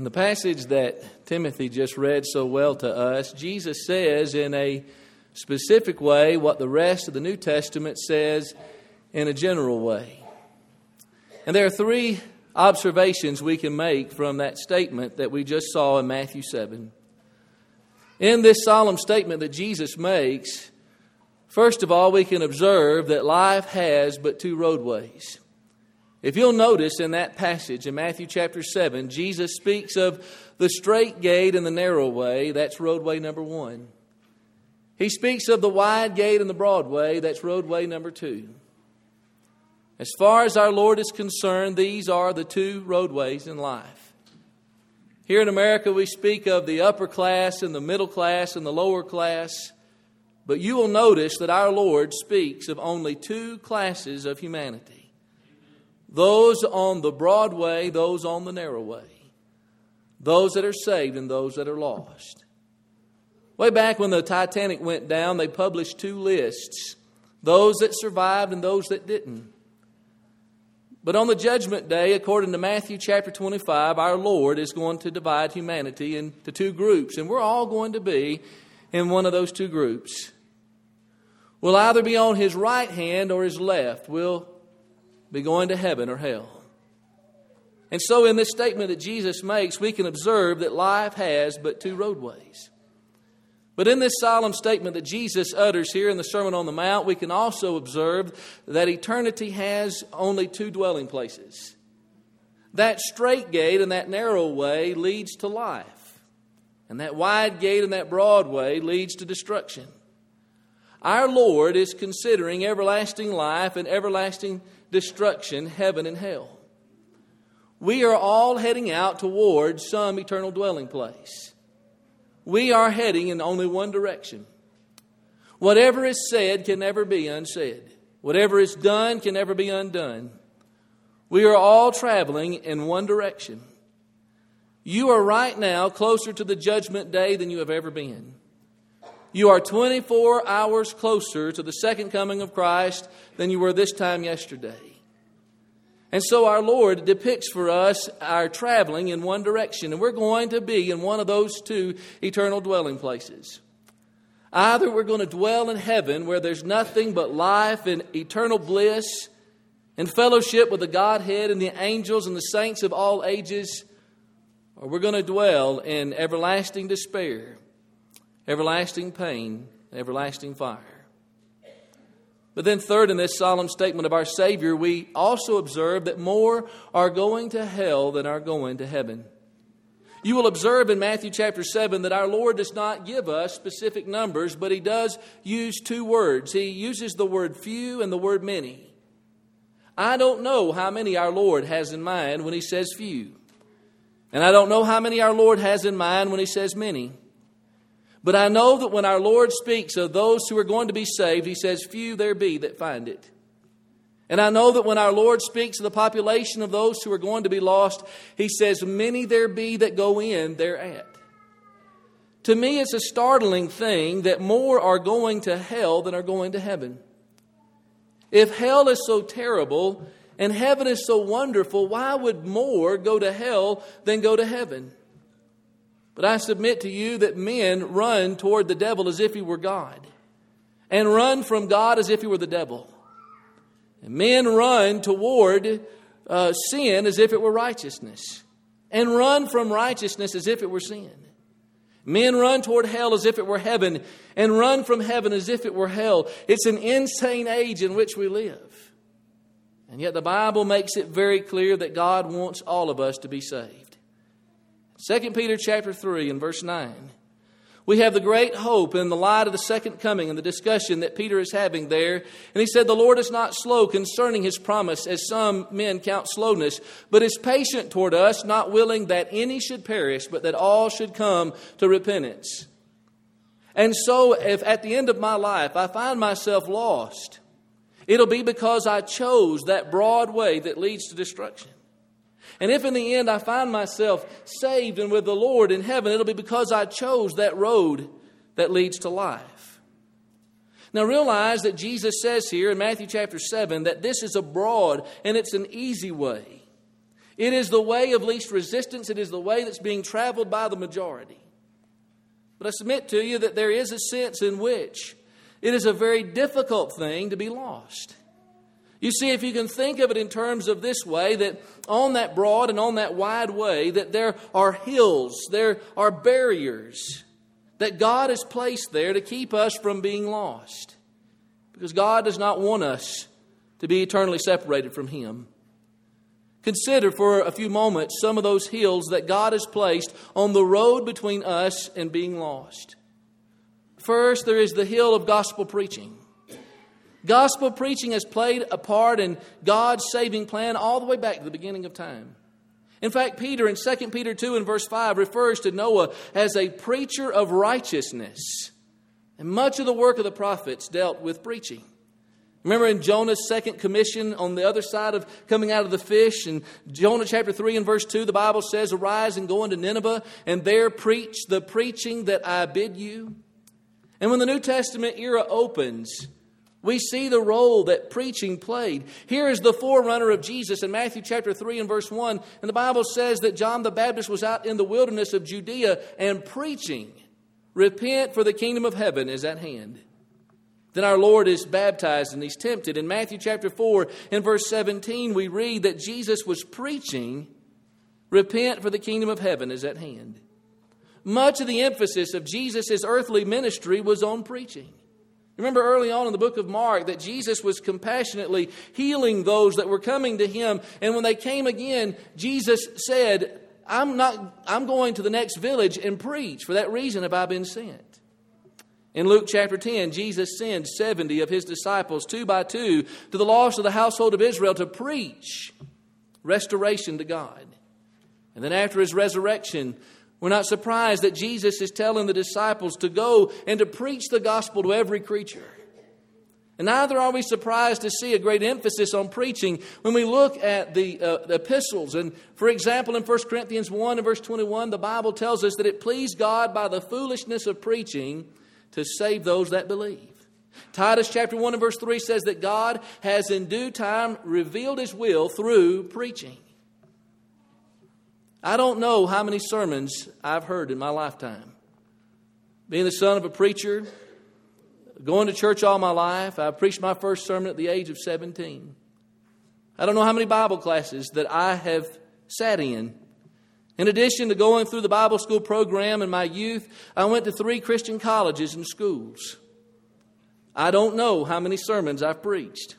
In the passage that Timothy just read so well to us, Jesus says in a specific way what the rest of the New Testament says in a general way. And there are three observations we can make from that statement that we just saw in Matthew 7. In this solemn statement that Jesus makes, first of all, we can observe that life has but two roadways. If you'll notice in that passage in Matthew chapter 7, Jesus speaks of the straight gate and the narrow way. That's roadway number one. He speaks of the wide gate and the broad way. That's roadway number two. As far as our Lord is concerned, these are the two roadways in life. Here in America, we speak of the upper class and the middle class and the lower class. But you will notice that our Lord speaks of only two classes of humanity those on the broad way, those on the narrow way, those that are saved and those that are lost. Way back when the Titanic went down, they published two lists those that survived and those that didn't. But on the judgment day, according to Matthew chapter 25, our Lord is going to divide humanity into two groups, and we're all going to be in one of those two groups. We'll either be on his right hand or his left. We'll be going to heaven or hell. And so, in this statement that Jesus makes, we can observe that life has but two roadways. But in this solemn statement that Jesus utters here in the Sermon on the Mount, we can also observe that eternity has only two dwelling places. That straight gate and that narrow way leads to life, and that wide gate and that broad way leads to destruction. Our Lord is considering everlasting life and everlasting destruction, heaven and hell. We are all heading out towards some eternal dwelling place. We are heading in only one direction. Whatever is said can never be unsaid. Whatever is done can never be undone. We are all traveling in one direction. You are right now closer to the judgment day than you have ever been. You are 24 hours closer to the second coming of Christ than you were this time yesterday. And so our Lord depicts for us our traveling in one direction, and we're going to be in one of those two eternal dwelling places. Either we're going to dwell in heaven where there's nothing but life and eternal bliss and fellowship with the Godhead and the angels and the saints of all ages, or we're going to dwell in everlasting despair everlasting pain, everlasting fire. But then, third, in this solemn statement of our Savior, we also observe that more are going to hell than are going to heaven. You will observe in Matthew chapter 7 that our Lord does not give us specific numbers, but He does use two words. He uses the word few and the word many. I don't know how many our Lord has in mind when He says few. And I don't know how many our Lord has in mind when He says many. But I know that when our Lord speaks of those who are going to be saved, he says, Few there be that find it. And I know that when our Lord speaks of the population of those who are going to be lost, he says, Many there be that go in thereat. To me, it's a startling thing that more are going to hell than are going to heaven. If hell is so terrible and heaven is so wonderful, why would more go to hell than go to heaven? But I submit to you that men run toward the devil as if he were God, and run from God as if he were the devil. And men run toward uh, sin as if it were righteousness, and run from righteousness as if it were sin. Men run toward hell as if it were heaven, and run from heaven as if it were hell. It's an insane age in which we live. And yet the Bible makes it very clear that God wants all of us to be saved. 2 Peter chapter 3 and verse 9. We have the great hope in the light of the second coming and the discussion that Peter is having there. And he said, The Lord is not slow concerning his promise, as some men count slowness, but is patient toward us, not willing that any should perish, but that all should come to repentance. And so, if at the end of my life I find myself lost, it'll be because I chose that broad way that leads to destruction. And if in the end I find myself saved and with the Lord in heaven, it'll be because I chose that road that leads to life. Now realize that Jesus says here in Matthew chapter 7 that this is a broad and it's an easy way. It is the way of least resistance, it is the way that's being traveled by the majority. But I submit to you that there is a sense in which it is a very difficult thing to be lost. You see, if you can think of it in terms of this way, that on that broad and on that wide way, that there are hills, there are barriers that God has placed there to keep us from being lost. Because God does not want us to be eternally separated from Him. Consider for a few moments some of those hills that God has placed on the road between us and being lost. First, there is the hill of gospel preaching. Gospel preaching has played a part in God's saving plan all the way back to the beginning of time. In fact, Peter in 2 Peter 2 and verse 5 refers to Noah as a preacher of righteousness. And much of the work of the prophets dealt with preaching. Remember in Jonah's second commission on the other side of coming out of the fish, in Jonah chapter 3 and verse 2, the Bible says, Arise and go into Nineveh, and there preach the preaching that I bid you. And when the New Testament era opens, we see the role that preaching played. Here is the forerunner of Jesus in Matthew chapter 3 and verse 1. And the Bible says that John the Baptist was out in the wilderness of Judea and preaching, Repent, for the kingdom of heaven is at hand. Then our Lord is baptized and he's tempted. In Matthew chapter 4 and verse 17, we read that Jesus was preaching, Repent, for the kingdom of heaven is at hand. Much of the emphasis of Jesus' earthly ministry was on preaching. Remember early on in the book of Mark that Jesus was compassionately healing those that were coming to him. And when they came again, Jesus said, I'm, not, I'm going to the next village and preach. For that reason have I been sent. In Luke chapter 10, Jesus sends 70 of his disciples, two by two, to the lost of the household of Israel to preach restoration to God. And then after his resurrection, we're not surprised that Jesus is telling the disciples to go and to preach the gospel to every creature. And neither are we surprised to see a great emphasis on preaching when we look at the, uh, the, epistles. And for example, in 1 Corinthians 1 and verse 21, the Bible tells us that it pleased God by the foolishness of preaching to save those that believe. Titus chapter 1 and verse 3 says that God has in due time revealed his will through preaching. I don't know how many sermons I've heard in my lifetime. Being the son of a preacher, going to church all my life, I preached my first sermon at the age of 17. I don't know how many Bible classes that I have sat in. In addition to going through the Bible school program in my youth, I went to three Christian colleges and schools. I don't know how many sermons I've preached.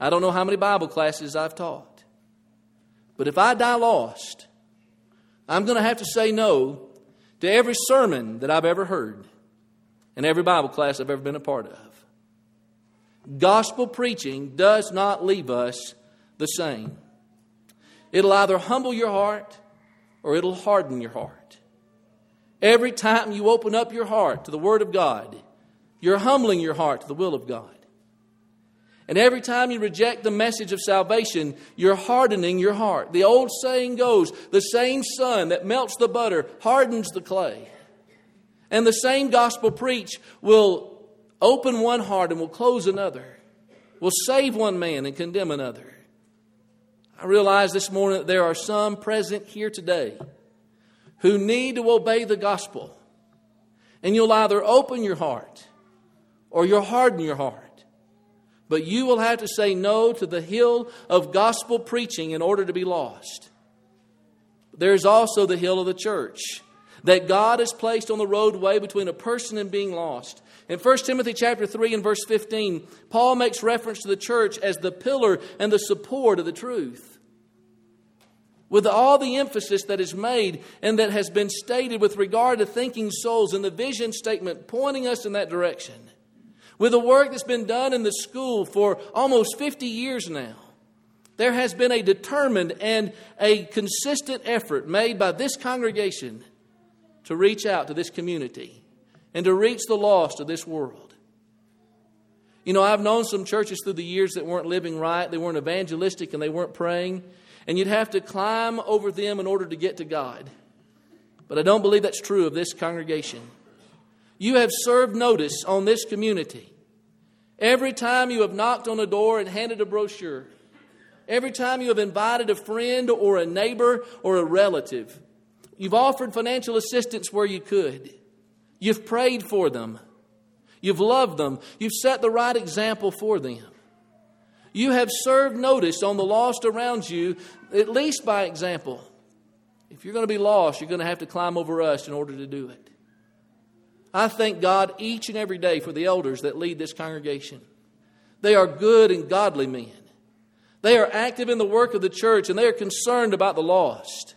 I don't know how many Bible classes I've taught. But if I die lost, I'm going to have to say no to every sermon that I've ever heard and every Bible class I've ever been a part of. Gospel preaching does not leave us the same. It'll either humble your heart or it'll harden your heart. Every time you open up your heart to the Word of God, you're humbling your heart to the will of God. And every time you reject the message of salvation, you're hardening your heart. The old saying goes the same sun that melts the butter hardens the clay. And the same gospel preach will open one heart and will close another, will save one man and condemn another. I realize this morning that there are some present here today who need to obey the gospel. And you'll either open your heart or you'll harden your heart. But you will have to say no to the hill of gospel preaching in order to be lost. There's also the hill of the church that God has placed on the roadway between a person and being lost. In 1 Timothy chapter 3 and verse 15, Paul makes reference to the church as the pillar and the support of the truth. With all the emphasis that is made and that has been stated with regard to thinking souls and the vision statement pointing us in that direction, with the work that's been done in the school for almost 50 years now, there has been a determined and a consistent effort made by this congregation to reach out to this community and to reach the lost of this world. You know, I've known some churches through the years that weren't living right, they weren't evangelistic, and they weren't praying, and you'd have to climb over them in order to get to God. But I don't believe that's true of this congregation. You have served notice on this community Every time you have knocked on a door and handed a brochure, Every time you have invited a friend or a neighbor or a relative, you've offered financial assistance where you could. You've prayed for them. You've loved them. You've set the right example for them. You have served notice on the lost around you, at least by example. If you're going to be lost, you're going to have to climb over us in order to do it. I thank God each and every day for the elders that lead this congregation. They are good and godly men. They are active in the work of the church and they are concerned about the lost.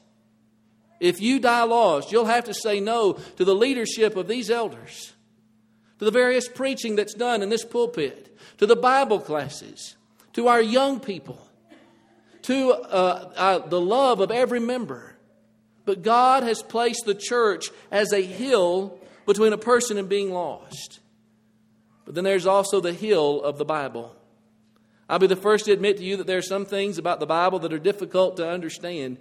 If you die lost, you'll have to say no to the leadership of these elders, to the various preaching that's done in this pulpit, to the Bible classes, to our young people, to uh, uh, the love of every member. But God has placed the church as a hill between a person and being lost. But then there's also the hill of the Bible. I'll be the first to admit to you that there are some things about the Bible that are difficult to understand.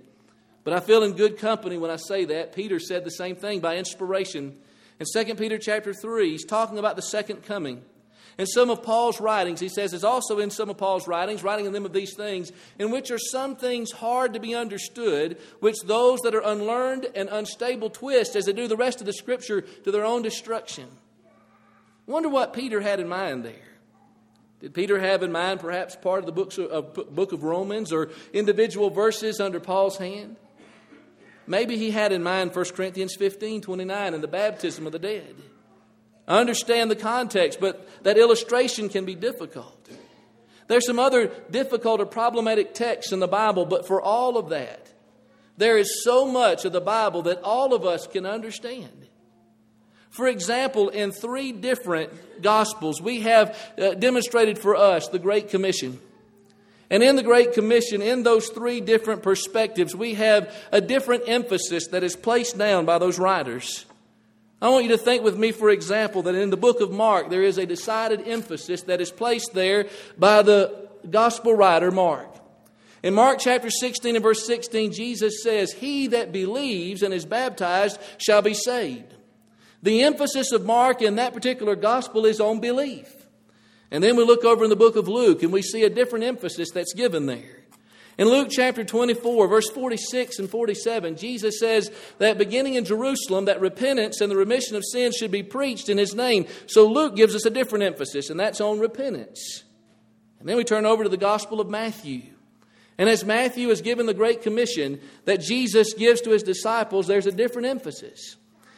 But I feel in good company when I say that. Peter said the same thing by inspiration. In 2 Peter chapter 3, he's talking about the second coming. In some of Paul's writings, he says, is also in some of Paul's writings, writing in them of these things, in which are some things hard to be understood, which those that are unlearned and unstable twist as they do the rest of the scripture to their own destruction. Wonder what Peter had in mind there. Did Peter have in mind perhaps part of the books of, book of Romans or individual verses under Paul's hand? Maybe he had in mind 1 Corinthians 15 29 and the baptism of the dead. I understand the context, but that illustration can be difficult. There's some other difficult or problematic texts in the Bible, but for all of that, there is so much of the Bible that all of us can understand. For example, in three different Gospels, we have uh, demonstrated for us the Great Commission. And in the Great Commission, in those three different perspectives, we have a different emphasis that is placed down by those writers. I want you to think with me, for example, that in the book of Mark, there is a decided emphasis that is placed there by the gospel writer Mark. In Mark chapter 16 and verse 16, Jesus says, He that believes and is baptized shall be saved. The emphasis of Mark in that particular gospel is on belief. And then we look over in the book of Luke and we see a different emphasis that's given there. In Luke chapter 24, verse 46 and 47, Jesus says that beginning in Jerusalem, that repentance and the remission of sins should be preached in his name. So Luke gives us a different emphasis, and that's on repentance. And then we turn over to the Gospel of Matthew. And as Matthew is given the Great Commission that Jesus gives to his disciples, there's a different emphasis.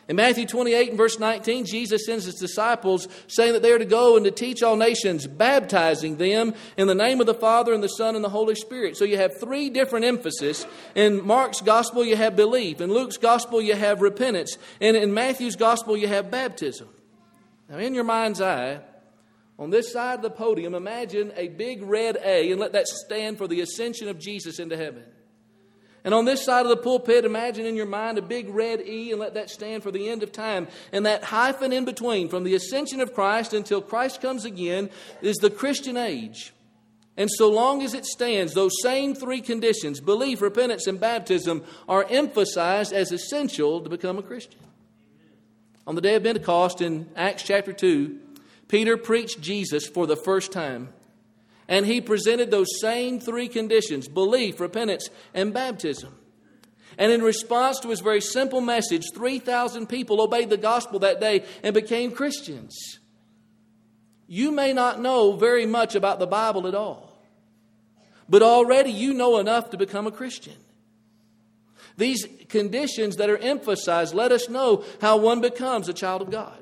In Matthew 28 and verse 19, Jesus sends his disciples saying that they are to go and to teach all nations, baptizing them in the name of the Father and the Son and the Holy Spirit. So you have three different emphases. In Mark's gospel, you have belief. In Luke's gospel, you have repentance. And in Matthew's gospel, you have baptism. Now, in your mind's eye, on this side of the podium, imagine a big red A and let that stand for the ascension of Jesus into heaven. And on this side of the pulpit, imagine in your mind a big red E and let that stand for the end of time. And that hyphen in between, from the ascension of Christ until Christ comes again, is the Christian age. And so long as it stands, those same three conditions belief, repentance, and baptism are emphasized as essential to become a Christian. On the day of Pentecost in Acts chapter 2, Peter preached Jesus for the first time. And he presented those same three conditions belief, repentance, and baptism. And in response to his very simple message, 3,000 people obeyed the gospel that day and became Christians. You may not know very much about the Bible at all, but already you know enough to become a Christian. These conditions that are emphasized let us know how one becomes a child of God.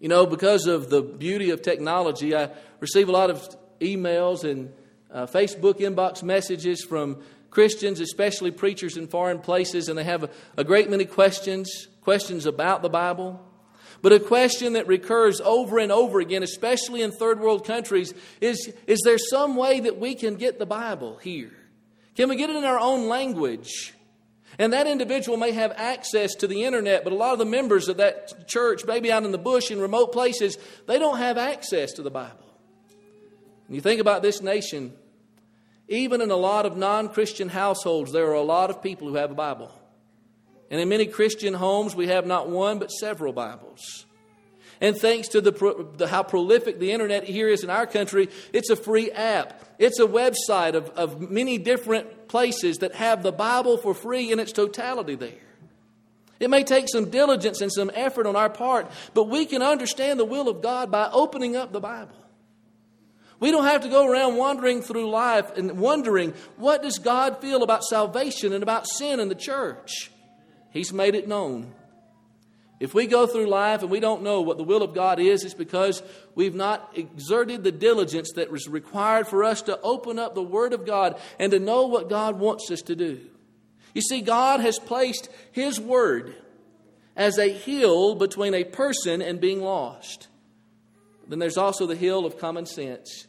You know, because of the beauty of technology, I receive a lot of emails and uh, Facebook inbox messages from Christians, especially preachers in foreign places, and they have a, a great many questions, questions about the Bible. But a question that recurs over and over again, especially in third world countries, is Is there some way that we can get the Bible here? Can we get it in our own language? And that individual may have access to the internet, but a lot of the members of that church, maybe out in the bush in remote places, they don't have access to the Bible. And you think about this nation, even in a lot of non Christian households, there are a lot of people who have a Bible. And in many Christian homes, we have not one but several Bibles. And thanks to the, the, how prolific the internet here is in our country, it's a free app. It's a website of, of many different places that have the Bible for free in its totality there. It may take some diligence and some effort on our part, but we can understand the will of God by opening up the Bible. We don't have to go around wandering through life and wondering what does God feel about salvation and about sin in the church. He's made it known. If we go through life and we don't know what the will of God is, it's because we've not exerted the diligence that was required for us to open up the Word of God and to know what God wants us to do. You see, God has placed His Word as a hill between a person and being lost. Then there's also the hill of common sense.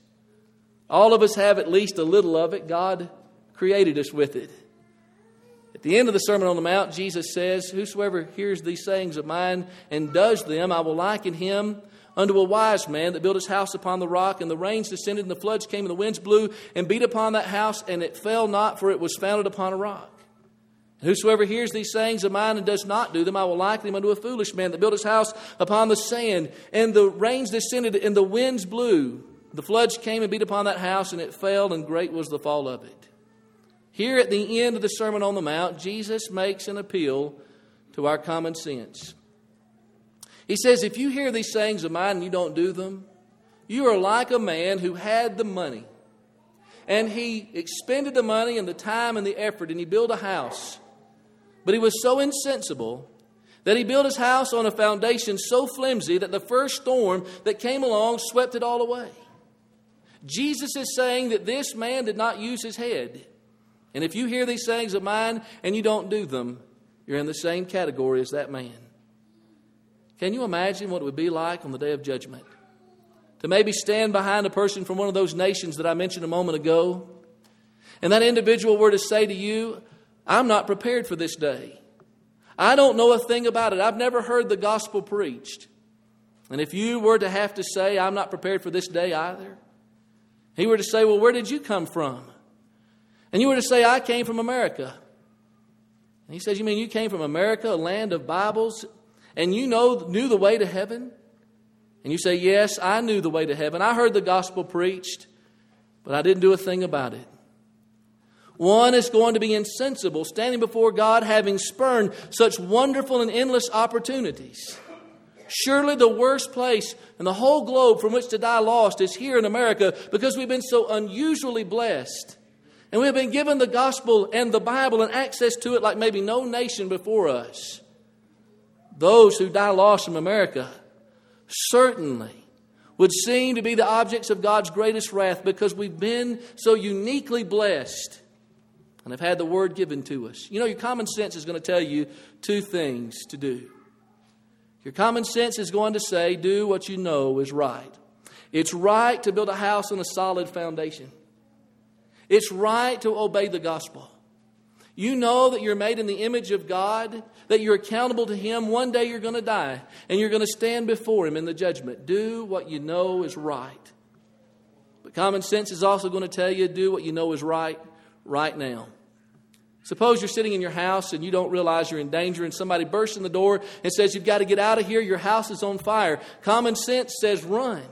All of us have at least a little of it. God created us with it. At the end of the Sermon on the Mount, Jesus says, Whosoever hears these sayings of mine and does them, I will liken him unto a wise man that built his house upon the rock, and the rains descended, and the floods came, and the winds blew and beat upon that house, and it fell not, for it was founded upon a rock. Whosoever hears these sayings of mine and does not do them, I will liken him unto a foolish man that built his house upon the sand, and the rains descended, and the winds blew. The floods came and beat upon that house, and it fell, and great was the fall of it. Here at the end of the Sermon on the Mount, Jesus makes an appeal to our common sense. He says, If you hear these sayings of mine and you don't do them, you are like a man who had the money. And he expended the money and the time and the effort, and he built a house. But he was so insensible that he built his house on a foundation so flimsy that the first storm that came along swept it all away. Jesus is saying that this man did not use his head. And if you hear these sayings of mine and you don't do them, you're in the same category as that man. Can you imagine what it would be like on the day of judgment? To maybe stand behind a person from one of those nations that I mentioned a moment ago, and that individual were to say to you, I'm not prepared for this day. I don't know a thing about it. I've never heard the gospel preached. And if you were to have to say, I'm not prepared for this day either, he were to say, Well, where did you come from? And you were to say, I came from America. And he says, You mean you came from America, a land of Bibles, and you know, knew the way to heaven? And you say, Yes, I knew the way to heaven. I heard the gospel preached, but I didn't do a thing about it. One is going to be insensible, standing before God, having spurned such wonderful and endless opportunities. Surely the worst place in the whole globe from which to die lost is here in America because we've been so unusually blessed. And we have been given the gospel and the Bible and access to it like maybe no nation before us. Those who die lost from America certainly would seem to be the objects of God's greatest wrath because we've been so uniquely blessed and have had the word given to us. You know, your common sense is going to tell you two things to do. Your common sense is going to say, do what you know is right. It's right to build a house on a solid foundation. It's right to obey the gospel. You know that you're made in the image of God, that you're accountable to Him. One day you're going to die, and you're going to stand before Him in the judgment. Do what you know is right. But common sense is also going to tell you do what you know is right right now. Suppose you're sitting in your house and you don't realize you're in danger, and somebody bursts in the door and says, You've got to get out of here, your house is on fire. Common sense says, Run.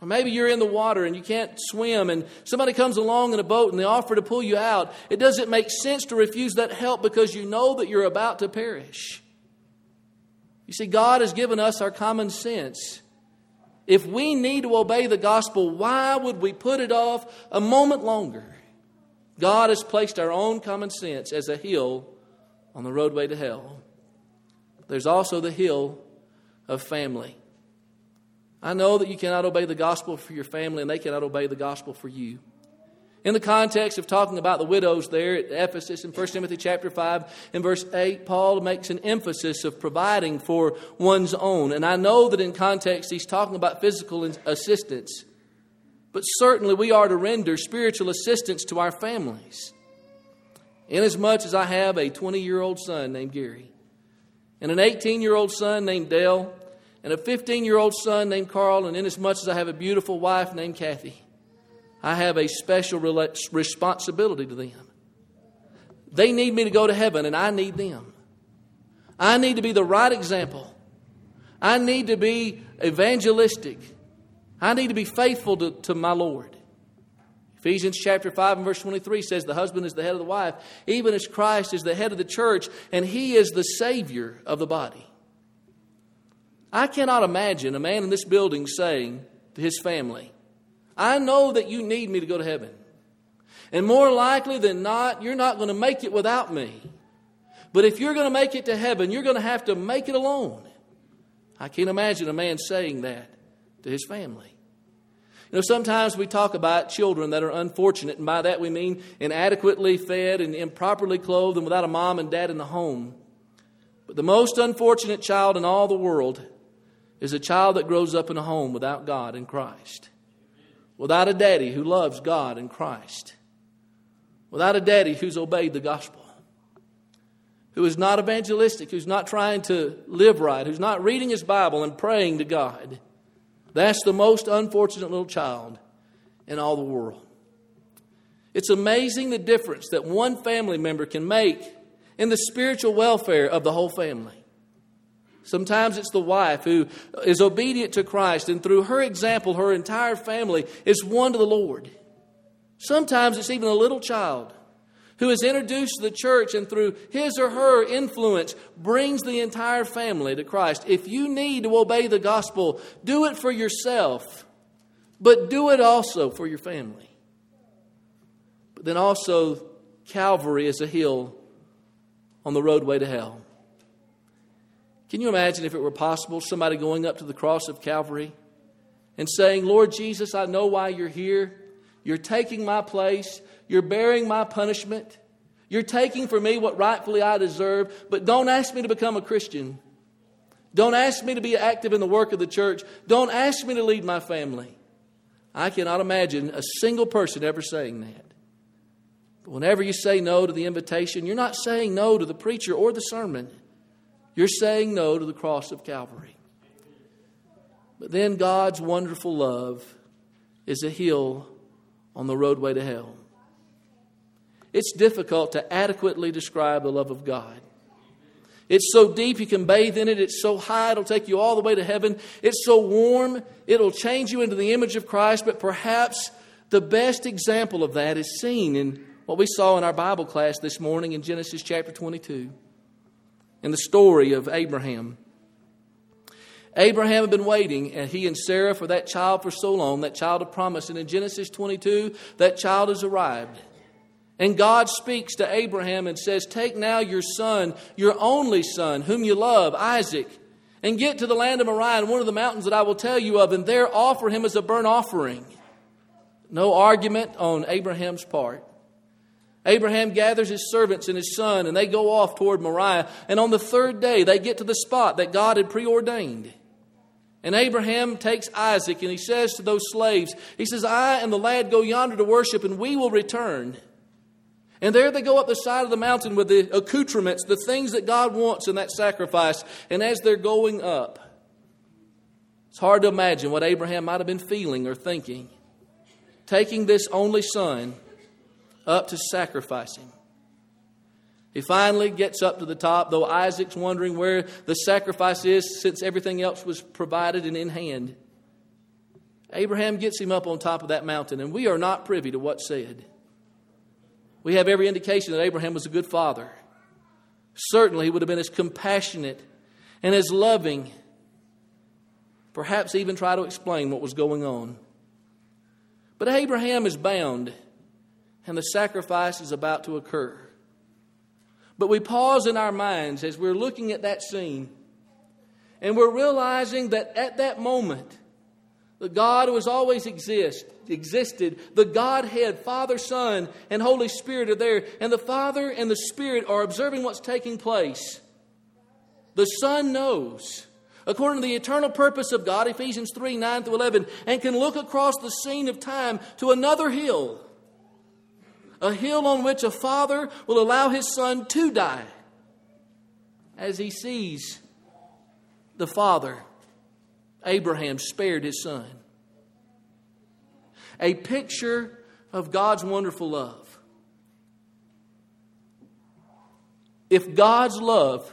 Or maybe you're in the water and you can't swim, and somebody comes along in a boat and they offer to pull you out. It doesn't make sense to refuse that help because you know that you're about to perish. You see, God has given us our common sense. If we need to obey the gospel, why would we put it off a moment longer? God has placed our own common sense as a hill on the roadway to hell. There's also the hill of family. I know that you cannot obey the gospel for your family, and they cannot obey the gospel for you. In the context of talking about the widows there at Ephesus in 1 Timothy chapter 5 in verse 8, Paul makes an emphasis of providing for one's own. And I know that in context he's talking about physical assistance, but certainly we are to render spiritual assistance to our families. Inasmuch as I have a 20 year old son named Gary and an 18 year old son named Dale, and a 15 year old son named Carl, and inasmuch as much as I have a beautiful wife named Kathy, I have a special responsibility to them. They need me to go to heaven, and I need them. I need to be the right example. I need to be evangelistic. I need to be faithful to, to my Lord. Ephesians chapter 5 and verse 23 says the husband is the head of the wife, even as Christ is the head of the church, and he is the Savior of the body. I cannot imagine a man in this building saying to his family, I know that you need me to go to heaven. And more likely than not, you're not going to make it without me. But if you're going to make it to heaven, you're going to have to make it alone. I can't imagine a man saying that to his family. You know, sometimes we talk about children that are unfortunate, and by that we mean inadequately fed and improperly clothed and without a mom and dad in the home. But the most unfortunate child in all the world is a child that grows up in a home without God and Christ, without a daddy who loves God and Christ, without a daddy who's obeyed the gospel, who is not evangelistic, who's not trying to live right, who's not reading his Bible and praying to God. That's the most unfortunate little child in all the world. It's amazing the difference that one family member can make in the spiritual welfare of the whole family. Sometimes it's the wife who is obedient to Christ, and through her example, her entire family is won to the Lord. Sometimes it's even a little child who is introduced to the church and through his or her influence brings the entire family to Christ. If you need to obey the gospel, do it for yourself, but do it also for your family. But then also, Calvary is a hill on the roadway to hell. Can you imagine if it were possible, somebody going up to the cross of Calvary and saying, Lord Jesus, I know why you're here. You're taking my place. You're bearing my punishment. You're taking for me what rightfully I deserve, but don't ask me to become a Christian. Don't ask me to be active in the work of the church. Don't ask me to lead my family. I cannot imagine a single person ever saying that. But whenever you say no to the invitation, you're not saying no to the preacher or the sermon. You're saying no to the cross of Calvary. But then God's wonderful love is a hill on the roadway to hell. It's difficult to adequately describe the love of God. It's so deep you can bathe in it. It's so high it'll take you all the way to heaven. It's so warm it'll change you into the image of Christ. But perhaps the best example of that is seen in what we saw in our Bible class this morning in Genesis chapter 22, in the story of Abraham. Abraham had been waiting, and he and Sarah, for that child for so long, that child of promise. And in Genesis 22, that child has arrived. And God speaks to Abraham and says, Take now your son, your only son, whom you love, Isaac, and get to the land of Moriah, one of the mountains that I will tell you of, and there offer him as a burnt offering. No argument on Abraham's part. Abraham gathers his servants and his son, and they go off toward Moriah. And on the third day, they get to the spot that God had preordained. And Abraham takes Isaac and he says to those slaves, He says, I and the lad go yonder to worship, and we will return. And there they go up the side of the mountain with the accoutrements, the things that God wants in that sacrifice. And as they're going up, it's hard to imagine what Abraham might have been feeling or thinking. Taking this only son up to sacrifice him. He finally gets up to the top, though Isaac's wondering where the sacrifice is since everything else was provided and in hand. Abraham gets him up on top of that mountain, and we are not privy to what's said. We have every indication that Abraham was a good father. Certainly, he would have been as compassionate and as loving, perhaps even try to explain what was going on. But Abraham is bound, and the sacrifice is about to occur. But we pause in our minds as we're looking at that scene, and we're realizing that at that moment, the God who has always exist, existed, the Godhead, Father, Son, and Holy Spirit are there, and the Father and the Spirit are observing what's taking place. The Son knows, according to the eternal purpose of God, Ephesians 3 9 through 11, and can look across the scene of time to another hill, a hill on which a father will allow his son to die as he sees the Father Abraham spared his son. A picture of God's wonderful love. If God's love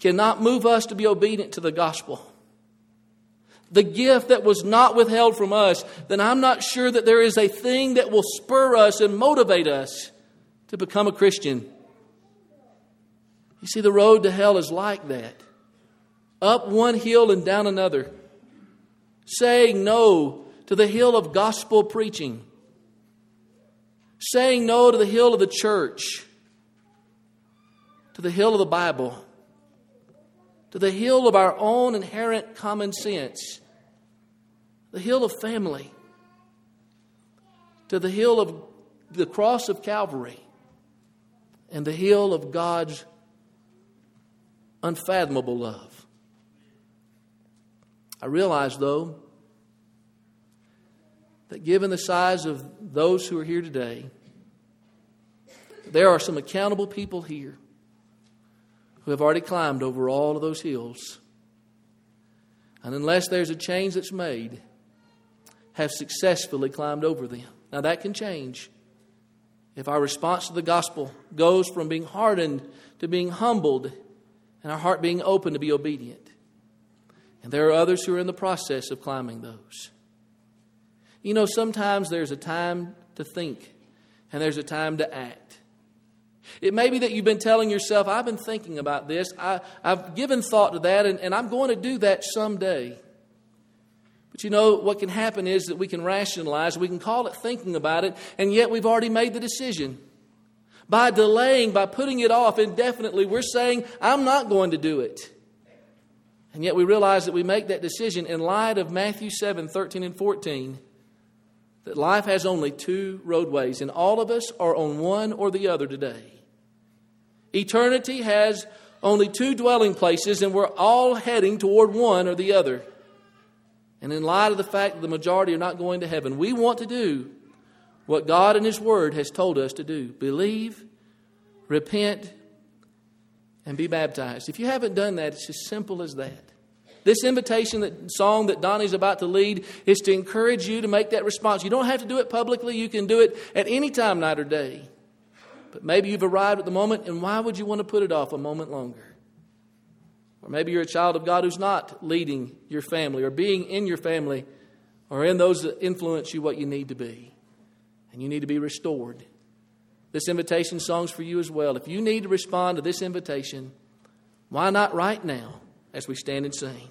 cannot move us to be obedient to the gospel, the gift that was not withheld from us, then I'm not sure that there is a thing that will spur us and motivate us to become a Christian. You see, the road to hell is like that. Up one hill and down another, saying no to the hill of gospel preaching, saying no to the hill of the church, to the hill of the Bible to the hill of our own inherent common sense, the hill of family, to the hill of the cross of Calvary, and the hill of God's unfathomable love. I realize, though, that given the size of those who are here today, there are some accountable people here who have already climbed over all of those hills. And unless there's a change that's made, have successfully climbed over them. Now that can change. If our response to the gospel goes from being hardened to being humbled and our heart being open to be obedient. And there are others who are in the process of climbing those. You know, sometimes there's a time to think and there's a time to act. It may be that you've been telling yourself, I've been thinking about this, I, have given thought to that, and, and I'm going to do that someday. But you know, what can happen is that we can rationalize, we can call it thinking about it, and yet we've already made the decision. By delaying, by putting it off indefinitely, we're saying, I'm not going to do it. And yet we realize that we make that decision in light of Matthew 7 13 and 14 that life has only two roadways, and all of us are on one or the other today. Eternity has only two dwelling places, and we're all heading toward one or the other. And in light of the fact that the majority are not going to heaven, we want to do what God and His Word has told us to do believe, repent, and be baptized. If you haven't done that, it's as simple as that. This invitation that song that Donnie's about to lead is to encourage you to make that response. You don't have to do it publicly, you can do it at any time, night or day. But maybe you've arrived at the moment, and why would you want to put it off a moment longer? Or maybe you're a child of God who's not leading your family or being in your family or in those that influence you what you need to be. And you need to be restored. This invitation song's for you as well. If you need to respond to this invitation, why not right now as we stand and sing?